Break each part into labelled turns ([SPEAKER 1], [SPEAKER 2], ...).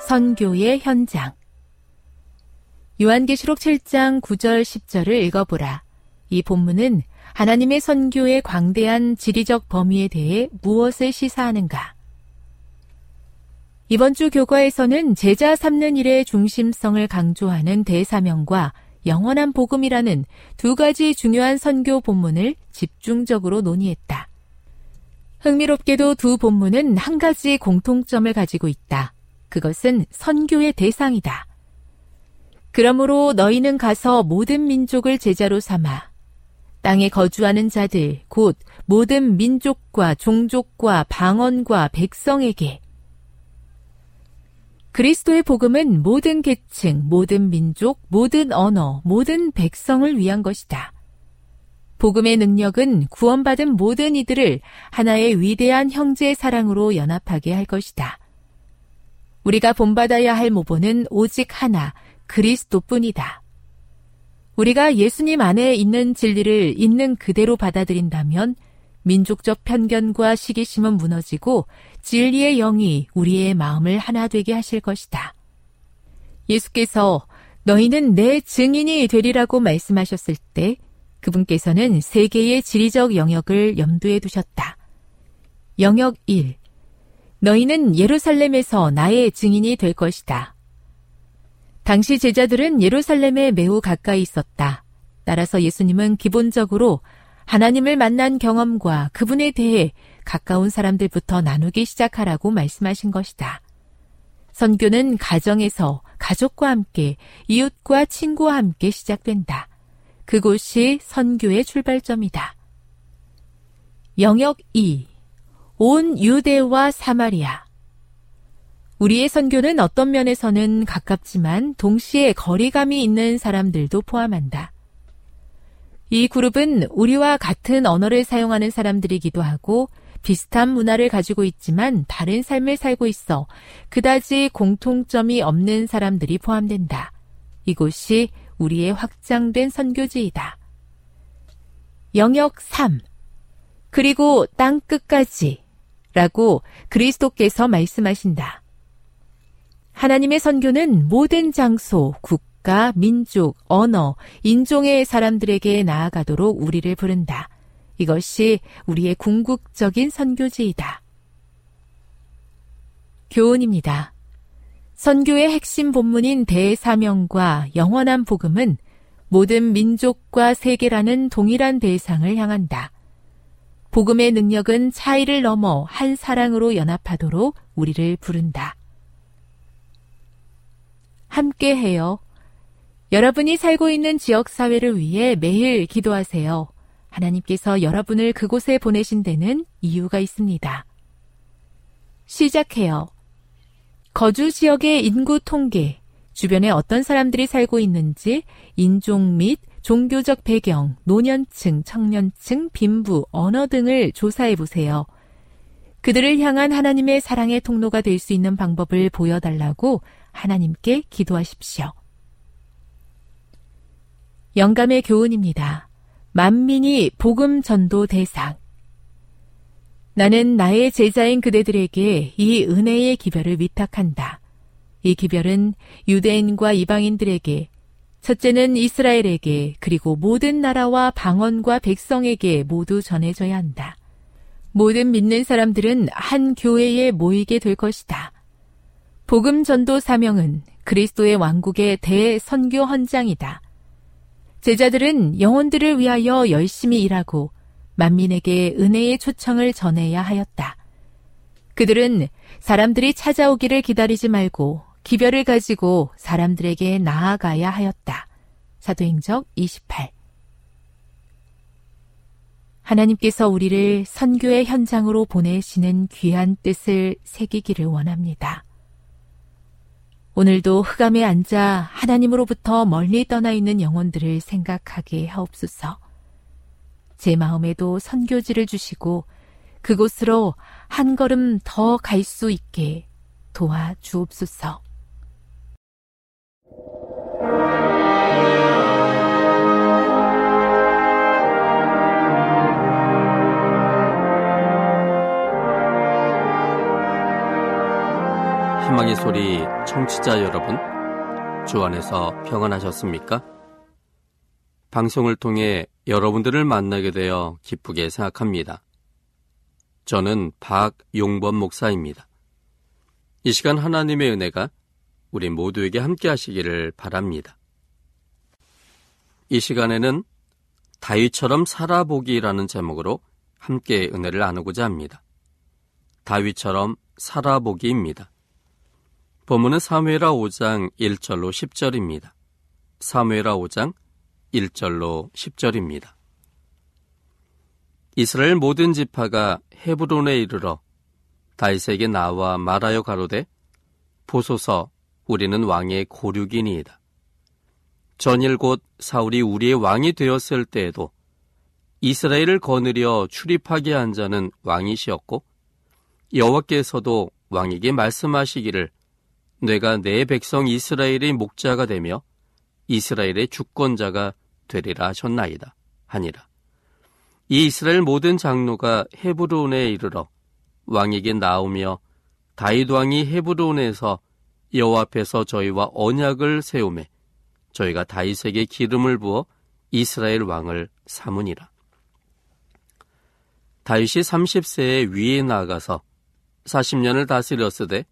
[SPEAKER 1] 선교의 현장 요한계시록 7장 9절 10절을 읽어보라. 이 본문은 하나님의 선교의 광대한 지리적 범위에 대해 무엇을 시사하는가? 이번 주 교과에서는 제자 삼는 일의 중심성을 강조하는 대사명과 영원한 복음이라는 두 가지 중요한 선교 본문을 집중적으로 논의했다. 흥미롭게도 두 본문은 한 가지 공통점을 가지고 있다. 그것은 선교의 대상이다. 그러므로 너희는 가서 모든 민족을 제자로 삼아 땅에 거주하는 자들, 곧 모든 민족과 종족과 방언과 백성에게 그리스도의 복음은 모든 계층, 모든 민족, 모든 언어, 모든 백성을 위한 것이다. 복음의 능력은 구원받은 모든 이들을 하나의 위대한 형제의 사랑으로 연합하게 할 것이다. 우리가 본받아야 할 모보는 오직 하나, 그리스도뿐이다. 우리가 예수님 안에 있는 진리를 있는 그대로 받아들인다면 민족적 편견과 시기심은 무너지고 진리의 영이 우리의 마음을 하나 되게 하실 것이다. 예수께서 너희는 내 증인이 되리라고 말씀하셨을 때 그분께서는 세계의 지리적 영역을 염두에 두셨다. 영역 1. 너희는 예루살렘에서 나의 증인이 될 것이다. 당시 제자들은 예루살렘에 매우 가까이 있었다. 따라서 예수님은 기본적으로 하나님을 만난 경험과 그분에 대해 가까운 사람들부터 나누기 시작하라고 말씀하신 것이다. 선교는 가정에서 가족과 함께 이웃과 친구와 함께 시작된다. 그곳이 선교의 출발점이다. 영역 2. 온 유대와 사마리아. 우리의 선교는 어떤 면에서는 가깝지만 동시에 거리감이 있는 사람들도 포함한다. 이 그룹은 우리와 같은 언어를 사용하는 사람들이기도 하고 비슷한 문화를 가지고 있지만 다른 삶을 살고 있어 그다지 공통점이 없는 사람들이 포함된다. 이곳이 우리의 확장된 선교지이다. 영역 3. 그리고 땅 끝까지 라고 그리스도께서 말씀하신다. 하나님의 선교는 모든 장소, 국가, 민족, 언어, 인종의 사람들에게 나아가도록 우리를 부른다. 이것이 우리의 궁극적인 선교지이다. 교훈입니다. 선교의 핵심 본문인 대사명과 영원한 복음은 모든 민족과 세계라는 동일한 대상을 향한다. 복음의 능력은 차이를 넘어 한 사랑으로 연합하도록 우리를 부른다. 함께 해요. 여러분이 살고 있는 지역 사회를 위해 매일 기도하세요. 하나님께서 여러분을 그곳에 보내신 데는 이유가 있습니다. 시작해요. 거주 지역의 인구 통계, 주변에 어떤 사람들이 살고 있는지, 인종 및 종교적 배경, 노년층, 청년층, 빈부, 언어 등을 조사해 보세요. 그들을 향한 하나님의 사랑의 통로가 될 수 있는 방법을 보여달라고 하나님께 기도하십시오. 영감의 교훈입니다. 만민이 복음 전도 대상. 나는 나의 제자인 그대들에게 이 은혜의 기별을 위탁한다. 이 기별은 유대인과 이방인들에게 첫째는 이스라엘에게 그리고 모든 나라와 방언과 백성에게 모두 전해져야 한다. 모든 믿는 사람들은 한 교회에 모이게 될 것이다. 복음 전도 사명은 그리스도의 왕국의 대선교 헌장이다. 제자들은 영혼들을 위하여 열심히 일하고 만민에게 은혜의 초청을 전해야 하였다. 그들은 사람들이 찾아오기를 기다리지 말고 기별을 가지고 사람들에게 나아가야 하였다. 사도행적 28. 하나님께서 우리를 선교의 현장으로 보내시는 귀한 뜻을 새기기를 원합니다. 오늘도 흑암에 앉아 하나님으로부터 멀리 떠나 있는 영혼들을 생각하게 하옵소서. 제 마음에도 선교지를 주시고 그곳으로 한 걸음 더 갈 수 있게 도와 주옵소서.
[SPEAKER 2] 청취자 여러분, 주 안에서 평안하셨습니까? 방송을 통해 여러분들을 만나게 되어 기쁘게 생각합니다. 저는 박용범 목사입니다. 이 시간 하나님의 은혜가 우리 모두에게 함께 하시기를 바랍니다. 이 시간에는 다윗처럼 살아보기라는 제목으로 함께 은혜를 나누고자 합니다. 다윗처럼 살아보기입니다. 본문은 사무엘하 5장 1절로 10절입니다. 사무엘하 5장 1절로 10절입니다. 이스라엘 모든 지파가 헤브론에 이르러 다윗에게 나와 말하여 가로되 보소서 우리는 왕의 고륙이니이다. 전일 곧 사울이 우리의 왕이 되었을 때에도 이스라엘을 거느려 출입하게 한 자는 왕이시었고 여호와께서도 왕에게 말씀하시기를 내가 내 백성 이스라엘의 목자가 되며 이스라엘의 주권자가 되리라 하셨나이다. 하니라. 이 이스라엘 모든 장로가 헤브론에 이르러 왕에게 나오며 다윗 왕이 헤브론에서 여호와 앞에서 저희와 언약을 세우매 저희가 다윗에게 기름을 부어 이스라엘 왕을 삼으니라. 다윗이 30세에 위에 나가서 40년을 다스렸으되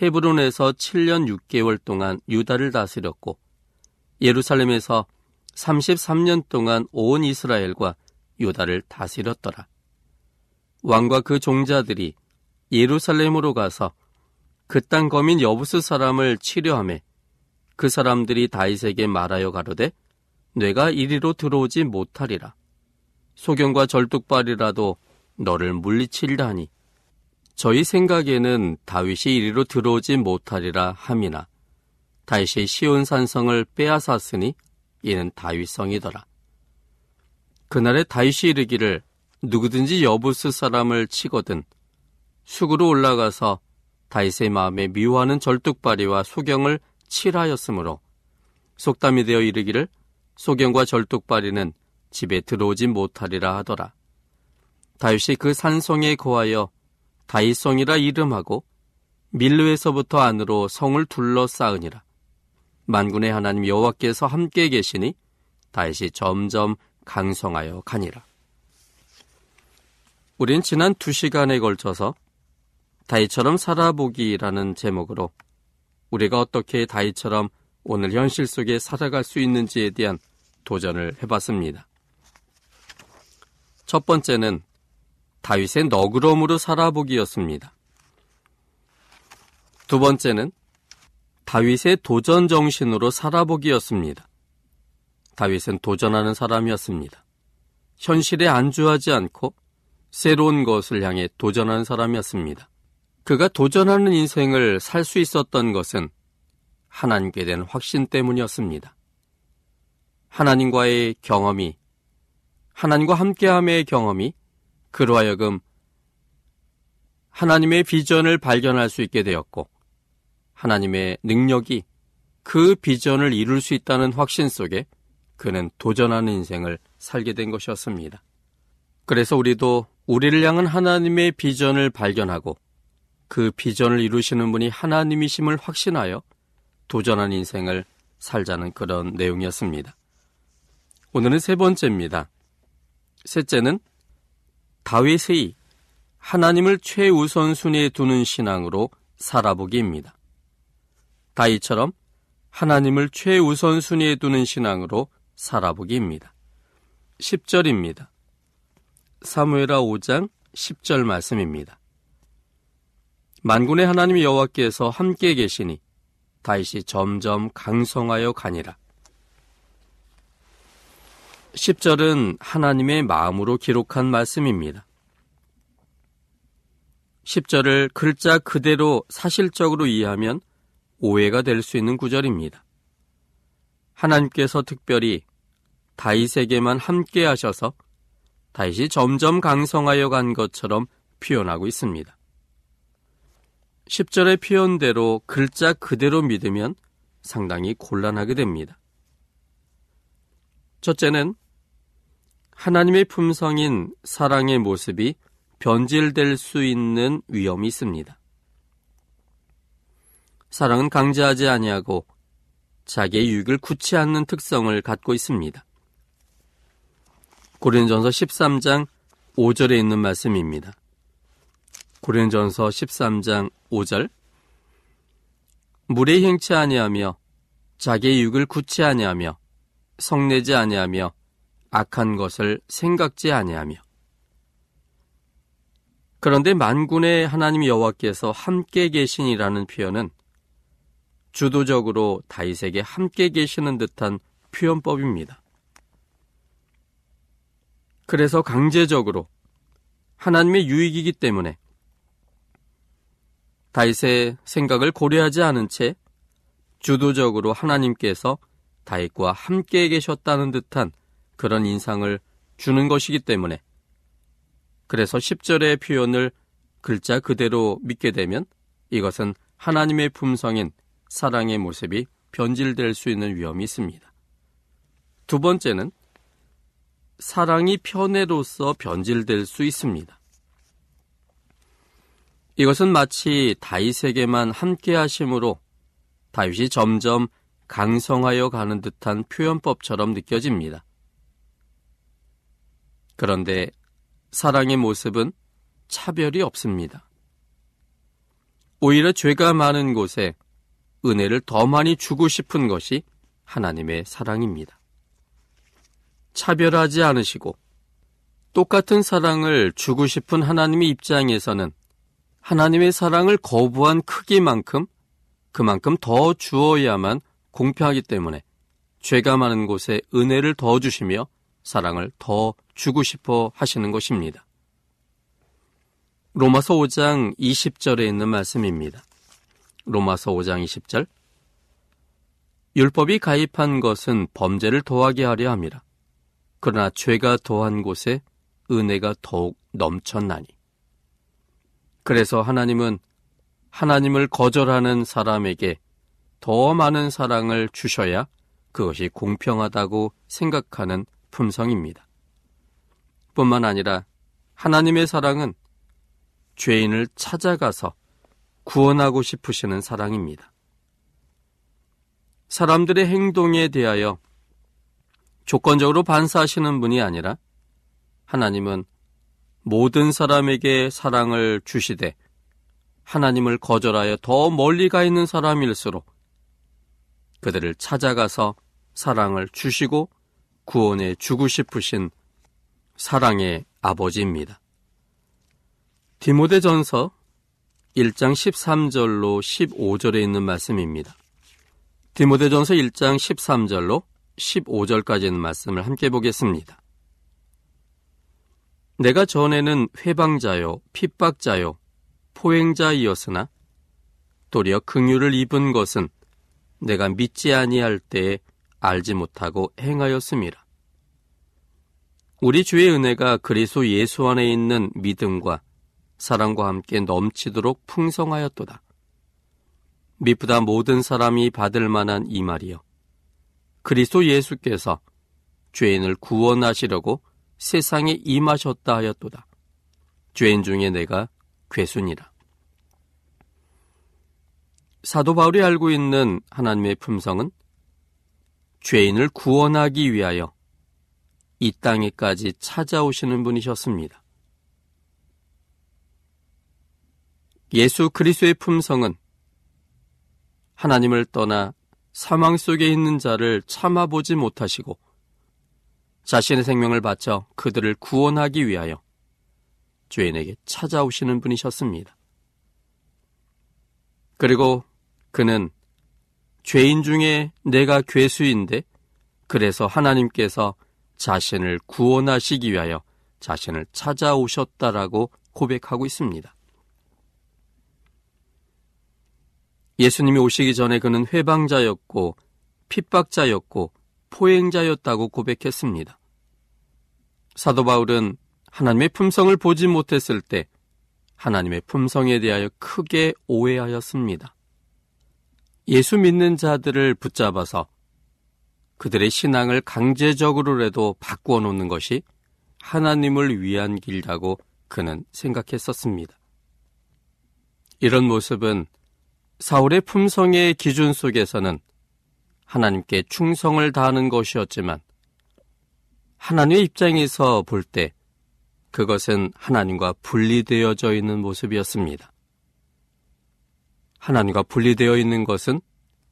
[SPEAKER 2] 헤브론에서 7년 6개월 동안 유다를 다스렸고 예루살렘에서 33년 동안 온 이스라엘과 유다를 다스렸더라. 왕과 그 종자들이 예루살렘으로 가서 그 땅 거민 여부스 사람을 치료함에 그 사람들이 다윗에게 말하여 가로되 뇌가 이리로 들어오지 못하리라. 소경과 절뚝발이라도 너를 하니 저희 생각에는 다윗이 이리로 들어오지 못하리라 함이나 다윗이 시온 산성을 빼앗았으니 이는 다윗성이더라. 그날에 다윗이 이르기를 누구든지 여부스 사람을 치거든 수구로 올라가서 다윗의 마음에 미워하는 절뚝발이와 소경을 칠하였으므로 속담이 되어 이르기를 소경과 절뚝발이는 집에 들어오지 못하리라 하더라. 다윗이 그 산성에 거하여 다윗성이라 이름하고 밀르에서부터 안으로 성을 둘러싸으니라. 만군의 하나님 여호와께서 함께 계시니 다윗이 점점 강성하여 가니라. 우린 지난 두 시간에 걸쳐서 다윗처럼 살아보기라는 제목으로 우리가 어떻게 다윗처럼 오늘 현실 속에 살아갈 수 있는지에 대한 도전을 해봤습니다. 첫 번째는 다윗의 너그러움으로 살아보기였습니다. 두 번째는 다윗의 도전 정신으로 살아보기였습니다. 다윗은 도전하는 사람이었습니다. 현실에 안주하지 않고 새로운 것을 향해 도전하는 사람이었습니다. 그가 도전하는 인생을 살 수 있었던 것은 하나님께 대한 확신 때문이었습니다. 하나님과의 경험이, 하나님과 함께함의 경험이 그로 하여금 하나님의 비전을 발견할 수 있게 되었고, 하나님의 능력이 그 비전을 이룰 수 있다는 확신 속에 그는 도전하는 인생을 살게 된 것이었습니다. 그래서 우리도 우리를 향한 하나님의 비전을 발견하고 그 비전을 이루시는 분이 하나님이심을 확신하여 도전한 인생을 살자는 그런 내용이었습니다. 오늘은 세 번째입니다. 셋째는 다윗의 하나님을 최우선순위에 두는 신앙으로 살아보기입니다. 다윗처럼 하나님을 최우선순위에 두는 신앙으로 살아보기입니다. 10절입니다. 사무엘하 5장 10절 말씀입니다. 만군의 하나님 여호와께서 함께 계시니 다윗이 점점 강성하여 가니라. 10절은 하나님의 마음으로 기록한 말씀입니다. 10절을 글자 그대로 사실적으로 이해하면 오해가 될 수 있는 구절입니다. 하나님께서 특별히 다윗에게만 함께 하셔서 다윗이 점점 강성하여 간 것처럼 표현하고 있습니다. 10절의 표현대로 글자 그대로 믿으면 상당히 곤란하게 됩니다. 첫째는 하나님의 품성인 사랑의 모습이 변질될 수 있는 위험이 있습니다. 사랑은 강제하지 아니하고 자기의 유익을 굳지 않는 특성을 갖고 있습니다. 고린전서 13장 5절에 있는 말씀입니다. 고린전서 13장 5절 물에 행치 아니하며 자기의 육을 굳지 아니하며 성내지 아니하며 악한 것을 생각지 아니하며 그런데 만군의 하나님 여호와께서 함께 계신이라는 표현은 주도적으로 다윗에게 함께 계시는 듯한 표현법입니다. 그래서 강제적으로 하나님의 유익이기 때문에 다윗의 생각을 고려하지 않은 채 주도적으로 하나님께서 다윗과 함께 계셨다는 듯한 그런 인상을 주는 것이기 때문에 그래서 10절의 표현을 글자 그대로 믿게 되면 이것은 하나님의 품성인 사랑의 모습이 변질될 수 있는 위험이 있습니다. 두 번째는 사랑이 편애로서 변질될 수 있습니다. 이것은 마치 다윗에게만 함께 하심으로 다윗이 점점 강성하여 가는 듯한 표현법처럼 느껴집니다. 그런데 사랑의 모습은 차별이 없습니다. 오히려 죄가 많은 곳에 은혜를 더 많이 주고 싶은 것이 하나님의 사랑입니다. 차별하지 않으시고 똑같은 사랑을 주고 싶은 하나님의 입장에서는 하나님의 사랑을 거부한 크기만큼 그만큼 더 주어야만 공평하기 때문에 죄가 많은 곳에 은혜를 더 주시며 사랑을 더 주고 싶어 하시는 것입니다. 로마서 5장 20절에 있는 말씀입니다. 로마서 5장 20절 율법이 가입한 것은 범죄를 더하게 하려 함이라. 그러나 죄가 더한 곳에 은혜가 더욱 넘쳤나니. 그래서 하나님은 하나님을 거절하는 사람에게 더 많은 사랑을 주셔야 그것이 공평하다고 생각하는 품성입니다. 뿐만 아니라 하나님의 사랑은 죄인을 찾아가서 구원하고 싶으시는 사랑입니다. 사람들의 행동에 대하여 조건적으로 반사하시는 분이 아니라 하나님은 모든 사람에게 사랑을 주시되 하나님을 거절하여 더 멀리 가 있는 사람일수록 그들을 찾아가서 사랑을 주시고 구원해 주고 싶으신 사랑의 아버지입니다. 디모데전서 1장 13절로 15절에 있는 말씀입니다. 디모데전서 1장 13절로 15절까지 있는 말씀을 함께 보겠습니다. 내가 전에는 회방자요, 핍박자요, 포행자이었으나 도리어 긍휼을 입은 것은 내가 믿지 아니할 때에 알지 못하고 행하였습니다. 우리 주의 은혜가 그리스도 예수 안에 있는 믿음과 사랑과 함께 넘치도록 풍성하였도다. 미쁘다 모든 사람이 받을 만한 이 말이요. 그리스도 예수께서 죄인을 구원하시려고 세상에 임하셨다 하였도다. 죄인 중에 내가 괴순이라. 사도 바울이 알고 있는 하나님의 품성은 죄인을 구원하기 위하여 이 땅에까지 찾아오시는 분이셨습니다. 예수 그리스도의 품성은 하나님을 떠나 사망 속에 있는 자를 참아보지 못하시고 자신의 생명을 바쳐 그들을 구원하기 위하여 죄인에게 찾아오시는 분이셨습니다. 그리고 그는 죄인 중에 내가 괴수인데 그래서 하나님께서 자신을 구원하시기 위하여 자신을 찾아오셨다라고 고백하고 있습니다. 예수님이 오시기 전에 그는 회방자였고 핍박자였고 포행자였다고 고백했습니다. 사도 바울은 하나님의 품성을 보지 못했을 때 하나님의 품성에 대하여 크게 오해하였습니다. 예수 믿는 자들을 붙잡아서 그들의 신앙을 강제적으로라도 바꾸어 놓는 것이 하나님을 위한 길이라고 그는 생각했었습니다. 이런 모습은 사울의 품성의 기준 속에서는 하나님께 충성을 다하는 것이었지만 하나님의 입장에서 볼 때 그것은 하나님과 분리되어져 있는 모습이었습니다. 하나님과 분리되어 있는 것은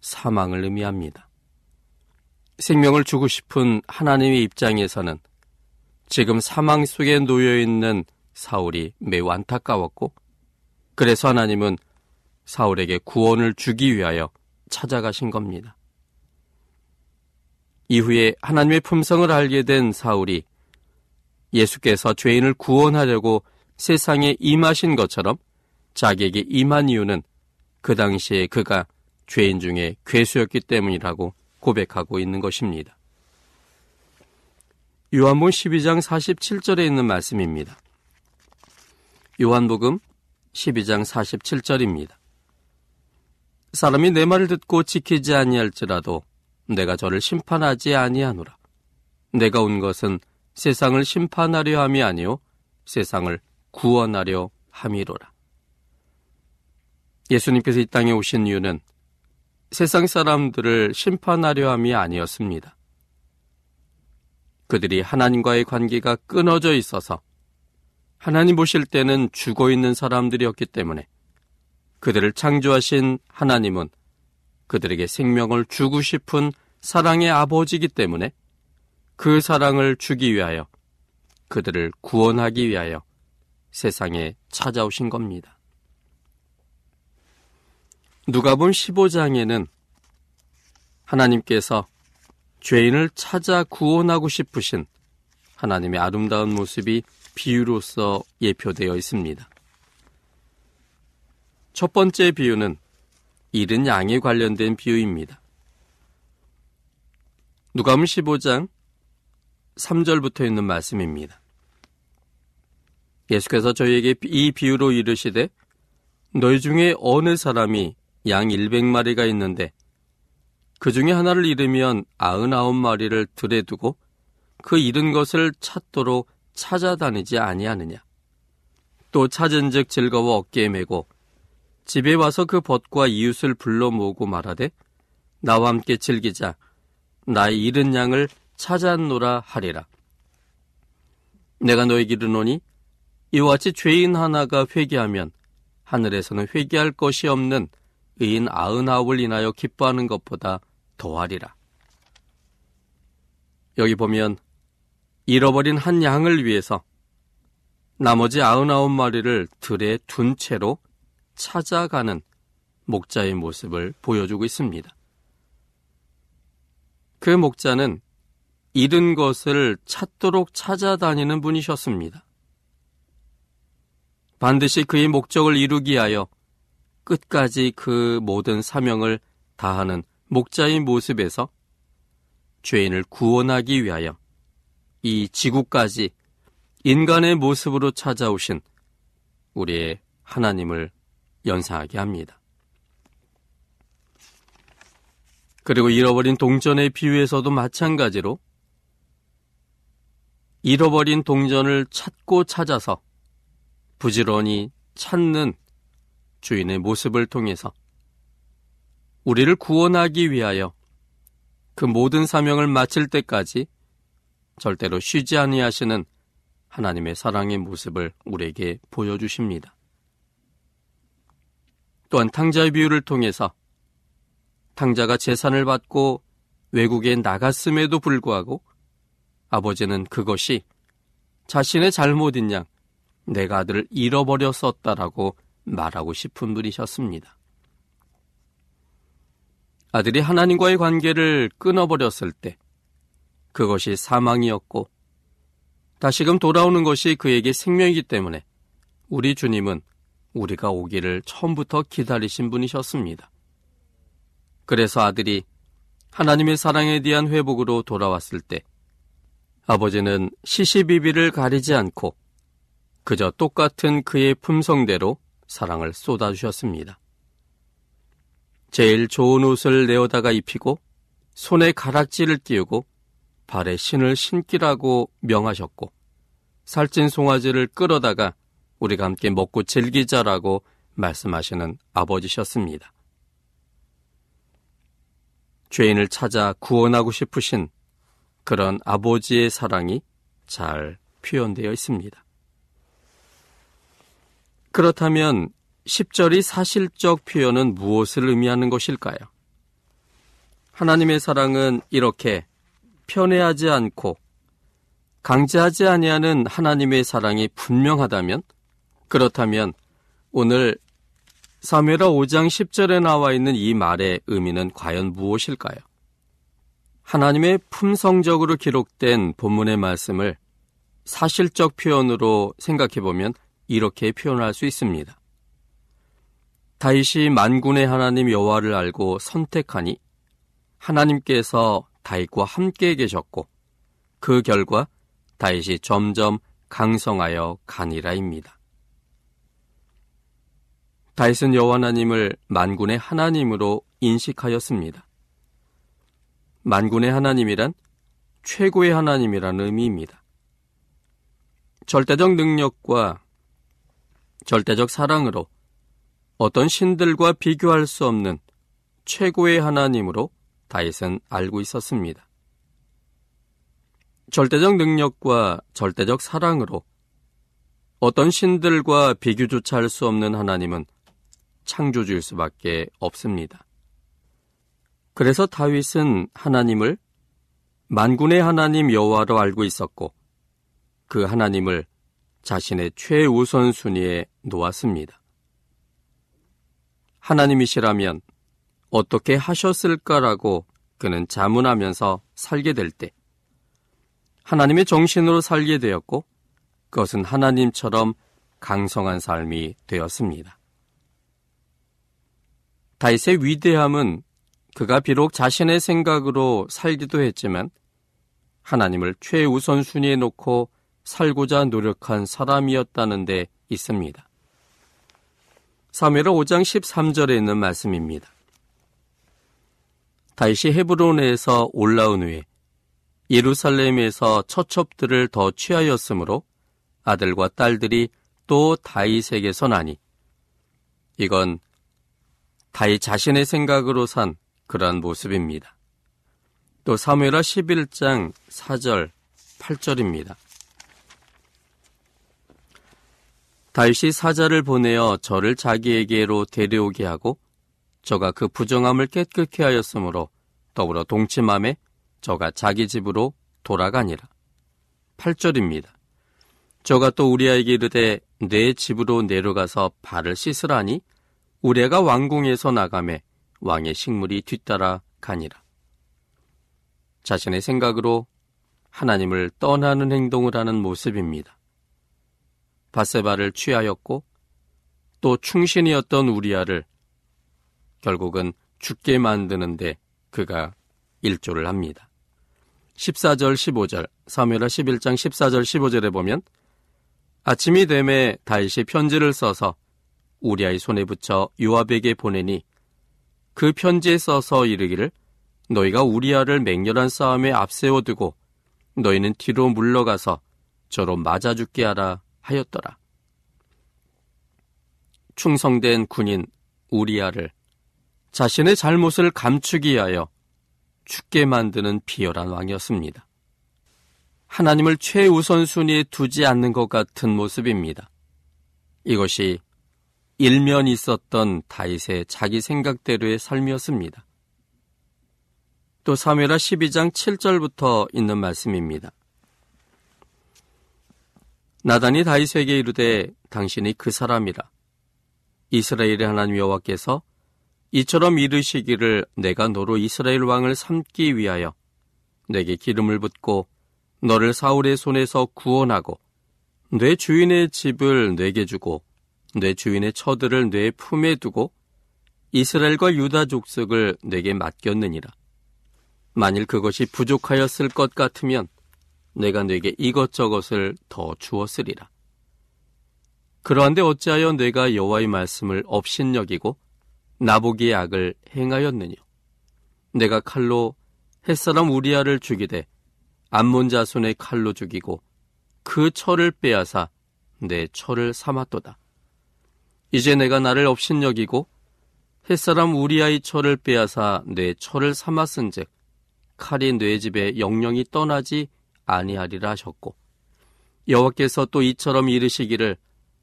[SPEAKER 2] 사망을 의미합니다. 생명을 주고 싶은 하나님의 입장에서는 지금 사망 속에 놓여 있는 사울이 매우 안타까웠고 그래서 하나님은 사울에게 구원을 주기 위하여 찾아가신 겁니다. 이후에 하나님의 품성을 알게 된 사울이 예수께서 죄인을 구원하려고 세상에 임하신 것처럼 자기에게 임한 이유는 그 당시에 그가 죄인 중에 괴수였기 때문이라고 고백하고 있는 것입니다. 요한복음 12장 47절에 있는 말씀입니다. 요한복음 12장 47절입니다. 사람이 내 말을 듣고 지키지 아니할지라도 내가 저를 심판하지 아니하노라. 내가 온 것은 세상을 심판하려 함이 아니요 세상을 구원하려 함이로라. 예수님께서 이 땅에 오신 이유는 세상 사람들을 심판하려 함이 아니었습니다. 그들이 하나님과의 관계가 끊어져 있어서 하나님 보실 때는 죽어 있는 사람들이었기 때문에 그들을 창조하신 하나님은 그들에게 생명을 주고 싶은 사랑의 아버지이기 때문에 그 사랑을 주기 위하여 그들을 구원하기 위하여 세상에 찾아오신 겁니다. 누가본 15장에는 하나님께서 죄인을 찾아 구원하고 싶으신 하나님의 아름다운 모습이 비유로서 예표되어 있습니다. 첫 번째 비유는 잃은 양에 관련된 비유입니다. 누가음 15장 3절부터 있는 말씀입니다. 예수께서 저희에게 이 비유로 이르시되 너희 중에 어느 사람이 양 100마리가 있는데 그 중에 하나를 잃으면 99마리를 들에 두고 그 잃은 것을 찾도록 찾아다니지 아니하느냐 또 찾은 즉 즐거워 어깨에 메고 집에 와서 그 벗과 이웃을 불러 모으고 말하되 나와 함께 즐기자 나의 잃은 양을 찾았노라 하리라. 내가 너에게 이르노니 이와 같이 죄인 하나가 회개하면 하늘에서는 회개할 것이 없는 의인 아흔아홉을 인하여 기뻐하는 것보다 더하리라. 여기 보면 잃어버린 한 양을 위해서 나머지 아흔아홉 마리를 들에 둔 채로 찾아가는 목자의 모습을 보여주고 있습니다. 그 목자는 잃은 것을 찾도록 찾아다니는 분이셨습니다. 반드시 그의 목적을 이루기 위하여 끝까지 그 모든 사명을 다하는 목자의 모습에서 죄인을 구원하기 위하여 이 지구까지 인간의 모습으로 찾아오신 우리의 하나님을 연상하게 합니다. 그리고 잃어버린 동전의 비유에서도 마찬가지로 잃어버린 동전을 찾고 찾아서 부지런히 찾는 주인의 모습을 통해서 우리를 구원하기 위하여 그 모든 사명을 마칠 때까지 절대로 쉬지 아니하시는 하나님의 사랑의 모습을 우리에게 보여주십니다. 또한 탕자의 비유를 통해서 탕자가 재산을 받고 외국에 나갔음에도 불구하고 아버지는 그것이 자신의 잘못인 양 내가 아들을 잃어버렸었다라고 말하고 싶은 분이셨습니다. 아들이 하나님과의 관계를 끊어버렸을 때 그것이 사망이었고 다시금 돌아오는 것이 그에게 생명이기 때문에 우리 주님은 우리가 오기를 처음부터 기다리신 분이셨습니다. 그래서 아들이 하나님의 사랑에 대한 회복으로 돌아왔을 때 아버지는 시시비비를 가리지 않고 그저 똑같은 그의 품성대로 사랑을 쏟아주셨습니다. 제일 좋은 옷을 내어다가 입히고 손에 가락지를 끼우고 발에 신을 신기라고 명하셨고 살찐 송아지를 끌어다가 우리가 함께 먹고 즐기자라고 말씀하시는 아버지셨습니다. 죄인을 찾아 구원하고 싶으신 그런 아버지의 사랑이 잘 표현되어 있습니다. 그렇다면 10절이 사실적 표현은 무엇을 의미하는 것일까요? 하나님의 사랑은 이렇게 편애하지 않고 강제하지 아니하는 하나님의 사랑이 분명하다면 그렇다면 오늘 사무엘하 5장 10절에 나와 있는 이 말의 의미는 과연 무엇일까요? 하나님의 품성적으로 기록된 본문의 말씀을 사실적 표현으로 생각해 보면 이렇게 표현할 수 있습니다. 다윗이 만군의 하나님 여호와를 알고 선택하니 하나님께서 다윗과 함께 계셨고 그 결과 다윗이 점점 강성하여 가니라입니다. 다윗은 여호와 하나님을 만군의 하나님으로 인식하였습니다. 만군의 하나님이란 최고의 하나님이라는 의미입니다. 절대적 능력과 절대적 사랑으로 어떤 신들과 비교할 수 없는 최고의 하나님으로 다윗은 알고 있었습니다. 절대적 능력과 절대적 사랑으로 어떤 신들과 비교조차 할 수 없는 하나님은 창조주일 수밖에 없습니다. 그래서 다윗은 하나님을 만군의 하나님 여호와로 알고 있었고 그 하나님을 자신의 최우선 순위에 놓았습니다. 하나님이시라면 어떻게 하셨을까라고 그는 자문하면서 살게 될 때 하나님의 정신으로 살게 되었고 그것은 하나님처럼 강성한 삶이 되었습니다. 다윗의 위대함은 그가 비록 자신의 생각으로 살기도 했지만 하나님을 최우선 순위에 놓고 살고자 노력한 사람이었다는 데 있습니다. 사무엘하 5장 13절에 있는 말씀입니다. 다시 헤브론에서 올라온 후에 예루살렘에서 처첩들을 더 취하였으므로 아들과 딸들이 또 다윗에게서 나니 이건 다윗 자신의 생각으로 산 그러한 모습입니다. 또 사무엘하 11장 4절 8절입니다. 다윗이 사자를 보내어 저를 자기에게로 데려오게 하고 저가 그 부정함을 깨끗게 하였으므로 더불어 동침함에 저가 자기 집으로 돌아가니라. 8절입니다. 저가 또 우리아에게 이르되 내 집으로 내려가서 발을 씻으라니 우리가 왕궁에서 나가매 왕의 식물이 뒤따라 가니라. 자신의 생각으로 하나님을 떠나는 행동을 하는 모습입니다. 바세바를 취하였고 또 충신이었던 우리아를 결국은 죽게 만드는데 그가 일조를 합니다. 14절 15절 사무엘하 11장 14절 15절에 보면 아침이 되매 다윗이 편지를 써서 우리아의 손에 붙여 요압에게 보내니 그 편지에 써서 이르기를 너희가 우리아를 맹렬한 싸움에 앞세워 두고 너희는 뒤로 물러가서 저로 맞아 죽게 하라 하였더라. 충성된 군인 우리아를 자신의 잘못을 감추기 위하여 죽게 만드는 비열한 왕이었습니다. 하나님을 최우선순위에 두지 않는 것 같은 모습입니다. 이것이 일면 있었던 다윗의 자기 생각대로의 삶이었습니다. 또 사무엘하 12장 7절부터 있는 말씀입니다. 나단이 다윗에게 이르되 당신이 그 사람이라 이스라엘의 하나님 여호와께서 이처럼 이르시기를 내가 너로 이스라엘 왕을 삼기 위하여 내게 기름을 붓고 너를 사울의 손에서 구원하고 내 주인의 집을 내게 주고 내 주인의 처들을 내 품에 두고 이스라엘과 유다 족속을 내게 맡겼느니라. 만일 그것이 부족하였을 것 같으면 내가 내게 이것저것을 더 주었으리라. 그러한데 어찌하여 내가 여호와의 말씀을 업신여기고 나보기의 악을 행하였느냐? 내가 칼로 햇사람 우리아를 죽이되 암몬 자손의 칼로 죽이고 그 철을 빼앗아 내 철을 삼았도다. 이제 내가 나를 업신여기고 햇사람 우리아의 철을 빼앗아 내 철을 삼았은즉 칼이 내 집에 영영이 떠나지 아니하리라 하셨고 여호와께서 또 이처럼 이르시기를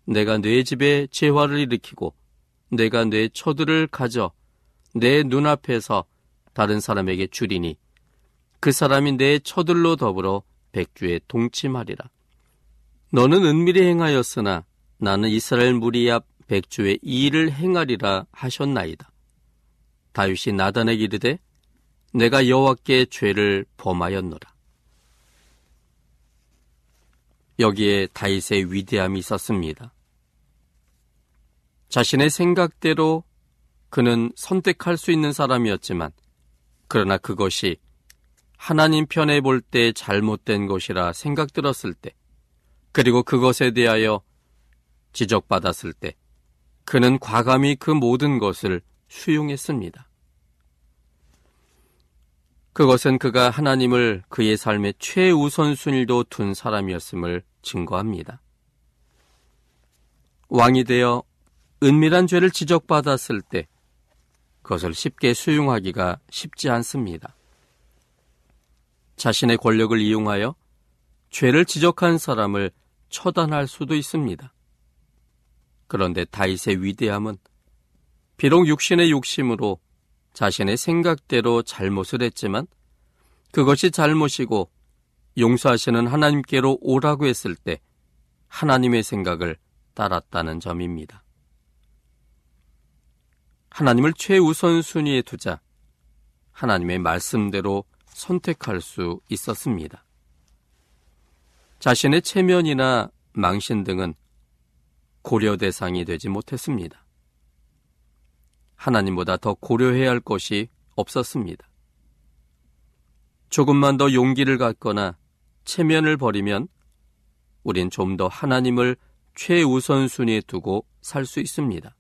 [SPEAKER 2] 내가 내 집에 재화를 일으키고 내가 내 처들을 가져 내 눈앞에서 다른 사람에게 주리니 그 사람이 내 처들로 더불어 백주에 동침하리라. 너는 은밀히 행하였으나 나는 이스라엘 무리 앞 백주에 이 일을 행하리라 하셨나이다. 다윗이 나단에게 이르되 내가 여호와께 죄를 범하였노라. 여기에 다윗의 위대함이 있었습니다. 자신의 생각대로 그는 선택할 수 있는 사람이었지만 그러나 그것이 하나님 편에 볼 때 잘못된 것이라 생각들었을 때 그리고 그것에 대하여 지적받았을 때 그는 과감히 그 모든 것을 수용했습니다. 그것은 그가 하나님을 그의 삶의 최우선순위로 둔 사람이었음을 증거합니다. 왕이 되어 은밀한 죄를 지적받았을 때 그것을 쉽게 수용하기가 쉽지 않습니다. 자신의 권력을 이용하여 죄를 지적한 사람을 처단할 수도 있습니다. 그런데 다윗의 위대함은 비록 육신의 욕심으로 자신의 생각대로 잘못을 했지만 그것이 잘못이고 용서하시는 하나님께로 오라고 했을 때 하나님의 생각을 따랐다는 점입니다. 하나님을 최우선 순위에 두자 하나님의 말씀대로 선택할 수 있었습니다. 자신의 체면이나 망신 등은 고려 대상이 되지 못했습니다. 하나님보다 더 고려해야 할 것이 없었습니다. 조금만 더 용기를 갖거나 체면을 버리면 우린 좀 더 하나님을 최우선순위에 두고 살 수 있습니다.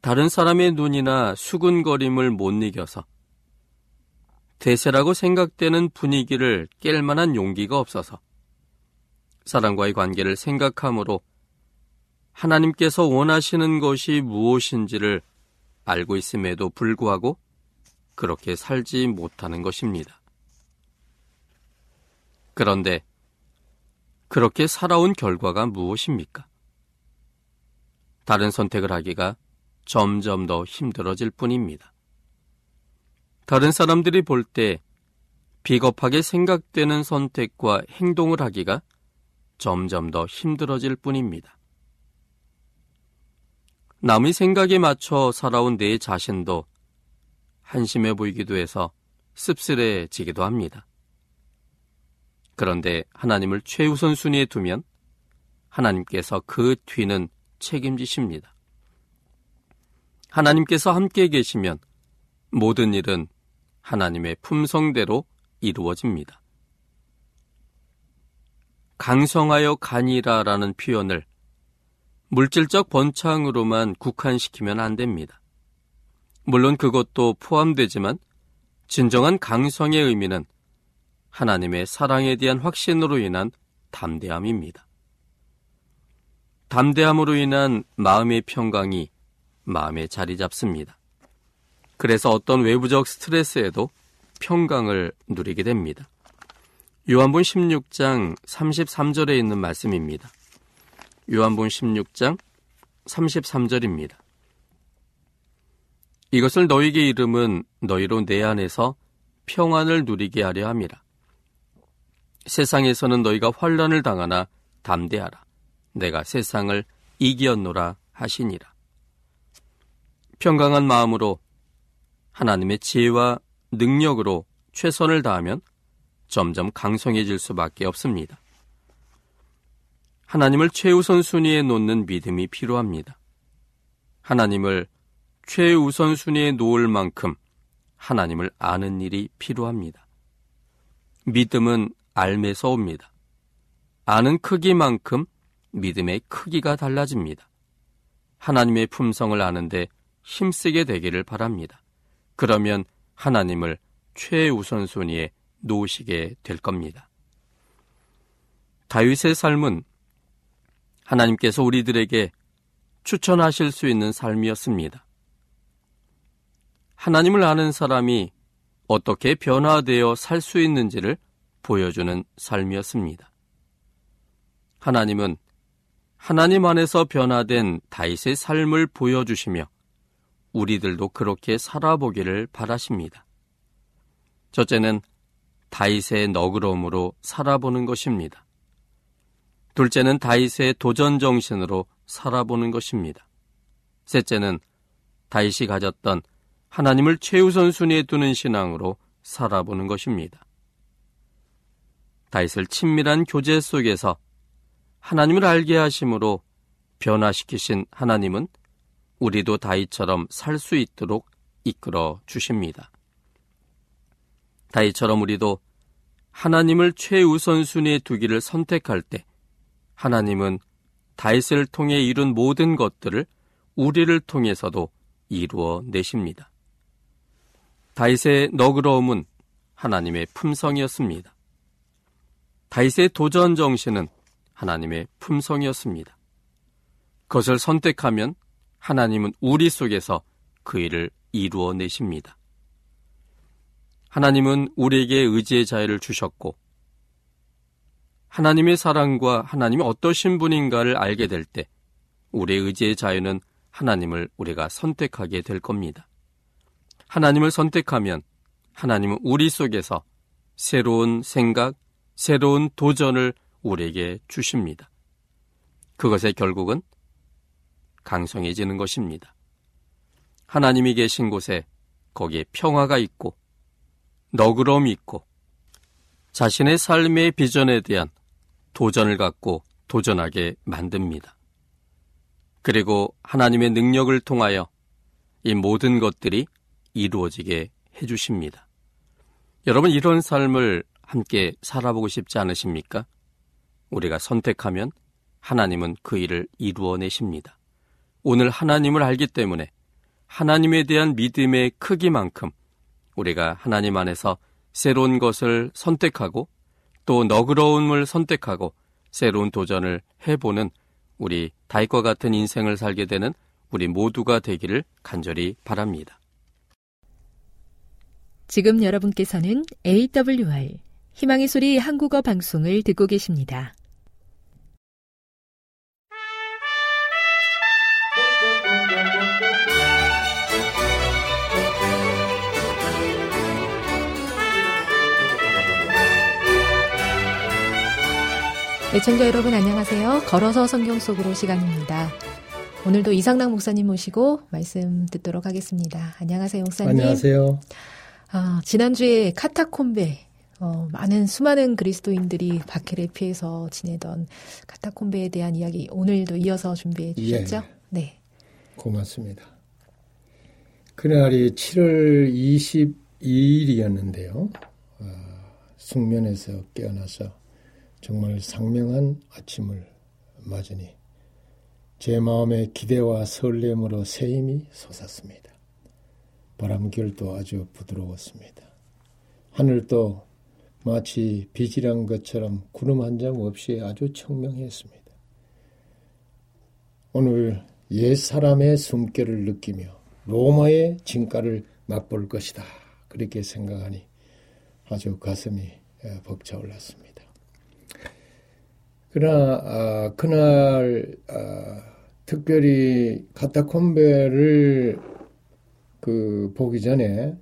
[SPEAKER 2] 다른 사람의 눈이나 수군거림을 못 이겨서 대세라고 생각되는 분위기를 깰 만한 용기가 없어서 사람과의 관계를 생각함으로 하나님께서 원하시는 것이 무엇인지를 알고 있음에도 불구하고 그렇게 살지 못하는 것입니다. 그런데 그렇게 살아온 결과가 무엇입니까? 다른 선택을 하기가 점점 더 힘들어질 뿐입니다. 다른 사람들이 볼 때 비겁하게 생각되는 선택과 행동을 하기가 점점 더 힘들어질 뿐입니다. 남의 생각에 맞춰 살아온 내 자신도 한심해 보이기도 해서 씁쓸해지기도 합니다. 그런데 하나님을 최우선 순위에 두면 하나님께서 그 뒤는 책임지십니다. 하나님께서 함께 계시면 모든 일은 하나님의 품성대로 이루어집니다. 강성하여 가니라라는 표현을 물질적 번창으로만 국한시키면 안 됩니다. 물론 그것도 포함되지만 진정한 강성의 의미는 하나님의 사랑에 대한 확신으로 인한 담대함입니다. 담대함으로 인한 마음의 평강이 마음에 자리 잡습니다. 그래서 어떤 외부적 스트레스에도 평강을 누리게 됩니다. 요한본 16장 33절에 있는 말씀입니다. 요한본 16장 33절입니다. 이것을 너희에게 이름은 너희로 내 안에서 평안을 누리게 하려 함이라. 세상에서는 너희가 환란을 당하나 담대하라. 내가 세상을 이기었노라 하시니라. 평강한 마음으로 하나님의 지혜와 능력으로 최선을 다하면 점점 강성해질 수밖에 없습니다. 하나님을 최우선 순위에 놓는 믿음이 필요합니다. 하나님을 최우선 순위에 놓을 만큼 하나님을 아는 일이 필요합니다. 믿음은 알매서 옵니다. 아는 크기만큼 믿음의 크기가 달라집니다. 하나님의 품성을 아는데 힘쓰게 되기를 바랍니다. 그러면 하나님을 최우선 순위에 놓으시게 될 겁니다. 다윗의 삶은 하나님께서 우리들에게 추천하실 수 있는 삶이었습니다. 하나님을 아는 사람이 어떻게 변화되어 살 수 있는지를 보여주는 삶이었습니다. 하나님은 하나님 안에서 변화된 다윗의 삶을 보여주시며 우리들도 그렇게 살아보기를 바라십니다. 첫째는 다윗의 너그러움으로 살아보는 것입니다. 둘째는 다윗의 도전 정신으로 살아보는 것입니다. 셋째는 다윗이 가졌던 하나님을 최우선 순위에 두는 신앙으로 살아보는 것입니다. 다윗을 친밀한 교제 속에서 하나님을 알게 하심으로 변화시키신 하나님은 우리도 다윗처럼 살 수 있도록 이끌어 주십니다. 다윗처럼 우리도 하나님을 최우선 순위에 두기를 선택할 때 하나님은 다윗을 통해 이룬 모든 것들을 우리를 통해서도 이루어 내십니다. 다윗의 너그러움은 하나님의 품성이었습니다. 다윗의 도전 정신은 하나님의 품성이었습니다. 그것을 선택하면 하나님은 우리 속에서 그 일을 이루어 내십니다. 하나님은 우리에게 의지의 자유를 주셨고, 하나님의 사랑과 하나님이 어떠신 분인가를 알게 될 때, 우리의 의지의 자유는 하나님을 우리가 선택하게 될 겁니다. 하나님을 선택하면 하나님은 우리 속에서 새로운 생각, 새로운 도전을 우리에게 주십니다. 그것의 결국은 강성해지는 것입니다. 하나님이 계신 곳에 거기에 평화가 있고 너그러움이 있고 자신의 삶의 비전에 대한 도전을 갖고 도전하게 만듭니다. 그리고 하나님의 능력을 통하여 이 모든 것들이 이루어지게 해주십니다. 여러분 이런 삶을 함께 살아보고 싶지 않으십니까? 우리가 선택하면 하나님은 그 일을 이루어내십니다. 오늘 하나님을 알기 때문에 하나님에 대한 믿음의 크기만큼 우리가 하나님 안에서 새로운 것을 선택하고 또 너그러움을 선택하고 새로운 도전을 해보는 우리 다윗과 같은 인생을 살게 되는 우리 모두가 되기를 간절히 바랍니다.
[SPEAKER 1] 지금 여러분께서는 AWR 희망의 소리 한국어 방송을 듣고 계십니다. 애청자 여러분 안녕하세요. 걸어서 성경 속으로 시간입니다. 오늘도 이상락 목사님 모시고 말씀 듣도록 하겠습니다. 안녕하세요, 목사님.
[SPEAKER 3] 안녕하세요.
[SPEAKER 1] 아, 지난주에 카타콤베 어, 많은 수많은 그리스도인들이 박해를 피해서 지내던 카타콤베에 대한 이야기 오늘도 이어서 준비해 주셨죠? 예, 네.
[SPEAKER 3] 고맙습니다. 그날이 7월 22일이었는데요. 어, 숙면에서 깨어나서 정말 상명한 아침을 맞으니 제 마음의 기대와 설렘으로 새 힘이 솟았습니다. 바람결도 아주 부드러웠습니다. 하늘도 마치 비질한 것처럼 구름 한 점 없이 아주 청명했습니다. 오늘 옛 사람의 숨결을 느끼며 로마의 진가를 맛볼 것이다. 그렇게 생각하니 아주 가슴이 벅차올랐습니다. 그러나 아, 그날 아, 특별히 카타콤베를 그 보기 전에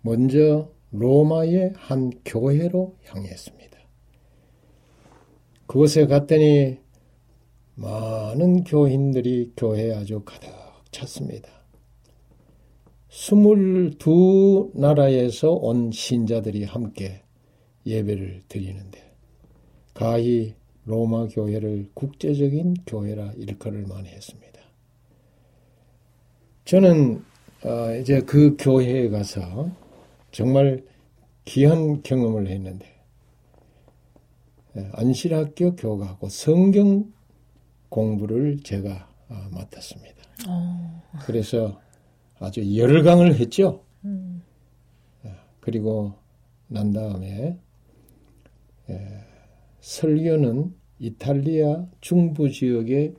[SPEAKER 3] 먼저 로마의 한 교회로 향했습니다. 그곳에 갔더니 많은 교인들이 교회에 아주 가득 찼습니다. 22 나라에서 온 신자들이 함께 예배를 드리는데 가히 로마 교회를 국제적인 교회라 일컬을 많이 했습니다. 저는 어, 이제 그 교회에 가서 정말 귀한 경험을 했는데 예, 안실학교 교가하고 성경 공부를 제가 아, 맡았습니다. 어. 그래서 아주 열강을 했죠. 음. 예, 그리고 난 다음에 예, 설교는 이탈리아 중부 지역의